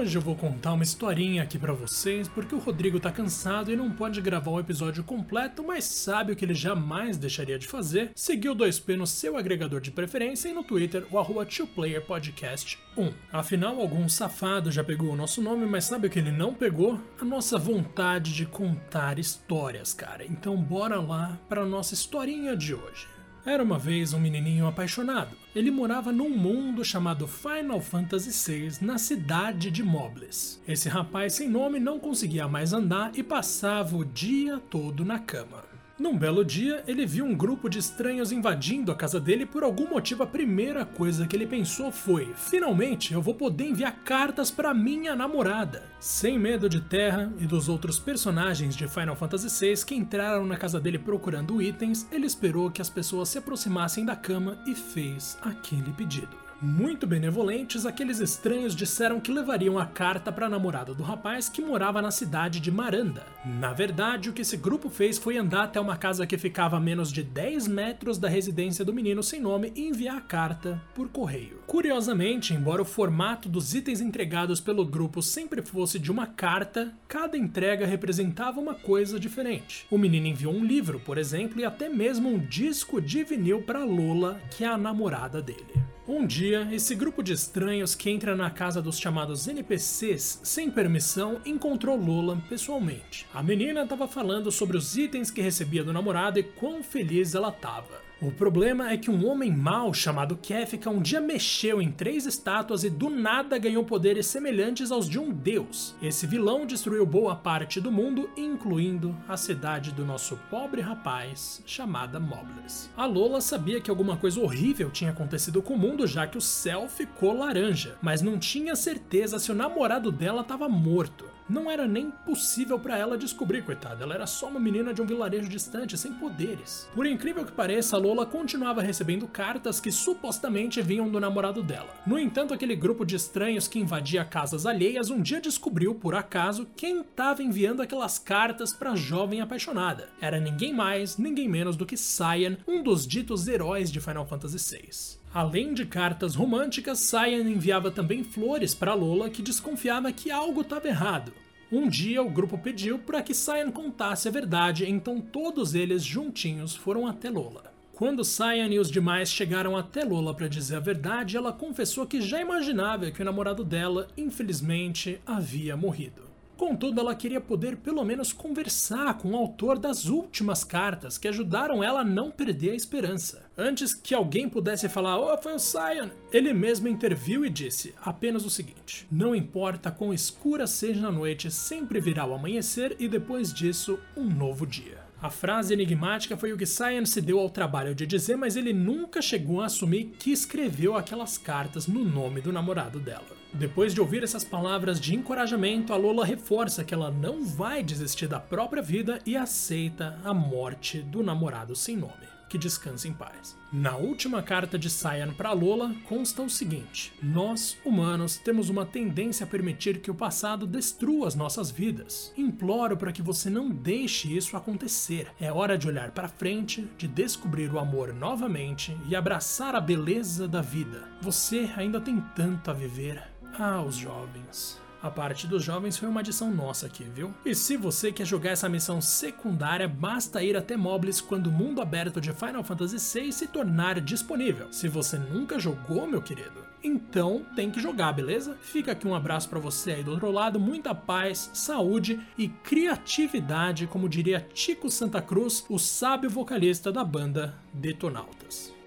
Hoje eu vou contar uma historinha aqui para vocês, porque o Rodrigo tá cansado e não pode gravar o episódio completo, mas sabe o que ele jamais deixaria de fazer? Seguir o 2P no seu agregador de preferência e no Twitter, o arroba 2playerpodcast1. Afinal, algum safado já pegou o nosso nome, mas sabe o que ele não pegou? A nossa vontade de contar histórias, cara. Então bora lá para nossa historinha de hoje. Era uma vez um menininho apaixonado. Ele morava num mundo chamado Final Fantasy VI na cidade de Mobles. Esse rapaz sem nome não conseguia mais andar e passava o dia todo na cama. Num belo dia, ele viu um grupo de estranhos invadindo a casa dele e por algum motivo a primeira coisa que ele pensou foi: finalmente eu vou poder enviar cartas para minha namorada. Sem medo de Terra e dos outros personagens de Final Fantasy VI que entraram na casa dele procurando itens, ele esperou que as pessoas se aproximassem da cama e fez aquele pedido. Muito benevolentes, aqueles estranhos disseram que levariam a carta para a namorada do rapaz que morava na cidade de Maranda. Na verdade, o que esse grupo fez foi andar até uma casa que ficava a menos de 10 metros da residência do menino sem nome e enviar a carta por correio. Curiosamente, embora o formato dos itens entregados pelo grupo sempre fosse de uma carta, cada entrega representava uma coisa diferente. O menino enviou um livro, por exemplo, e até mesmo um disco de vinil para Lola, que é a namorada dele. Um dia, esse grupo de estranhos que entra na casa dos chamados NPCs sem permissão encontrou Lola pessoalmente. A menina estava falando sobre os itens que recebia do namorado e quão feliz ela estava. O problema é que um homem mau chamado Kefka um dia mexeu em três estátuas e do nada ganhou poderes semelhantes aos de um deus. Esse vilão destruiu boa parte do mundo, incluindo a cidade do nosso pobre rapaz, chamada Moblers. A Lola sabia que alguma coisa horrível tinha acontecido com o mundo, já que o céu ficou laranja, mas não tinha certeza se o namorado dela estava morto não era nem possível para ela descobrir, coitada. Ela era só uma menina de um vilarejo distante, sem poderes. Por incrível que pareça, Lola continuava recebendo cartas que supostamente vinham do namorado dela. No entanto, aquele grupo de estranhos que invadia casas alheias um dia descobriu, por acaso, quem estava enviando aquelas cartas para a jovem apaixonada. Era ninguém mais, ninguém menos do que Cyan, um dos ditos heróis de Final Fantasy VI. Além de cartas românticas, Cyan enviava também flores para Lola que desconfiava que algo estava errado. Um dia o grupo pediu para que Cyan contasse a verdade, então todos eles juntinhos foram até Lola. Quando Cyan e os demais chegaram até Lola para dizer a verdade, ela confessou que já imaginava que o namorado dela, infelizmente, havia morrido. Contudo, ela queria poder pelo menos conversar com o autor das últimas cartas que ajudaram ela a não perder a esperança. Antes que alguém pudesse falar, oh, foi o Cyan, ele mesmo interviu e disse apenas o seguinte: Não importa quão escura seja a noite, sempre virá o amanhecer e depois disso, um novo dia. A frase enigmática foi o que Cyan se deu ao trabalho de dizer, mas ele nunca chegou a assumir que escreveu aquelas cartas no nome do namorado dela. Depois de ouvir essas palavras de encorajamento, a Lola reforça que ela não vai desistir da própria vida e aceita a morte do namorado sem nome que descanse em paz. Na última carta de Cyan para Lola consta o seguinte: Nós, humanos, temos uma tendência a permitir que o passado destrua as nossas vidas. Imploro para que você não deixe isso acontecer. É hora de olhar para frente, de descobrir o amor novamente e abraçar a beleza da vida. Você ainda tem tanto a viver. Ah, os jovens. A parte dos jovens foi uma adição nossa aqui, viu? E se você quer jogar essa missão secundária, basta ir até Mobles quando o mundo aberto de Final Fantasy VI se tornar disponível. Se você nunca jogou, meu querido, então tem que jogar, beleza? Fica aqui um abraço para você aí do outro lado, muita paz, saúde e criatividade, como diria Tico Santa Cruz, o sábio vocalista da banda Detonautas.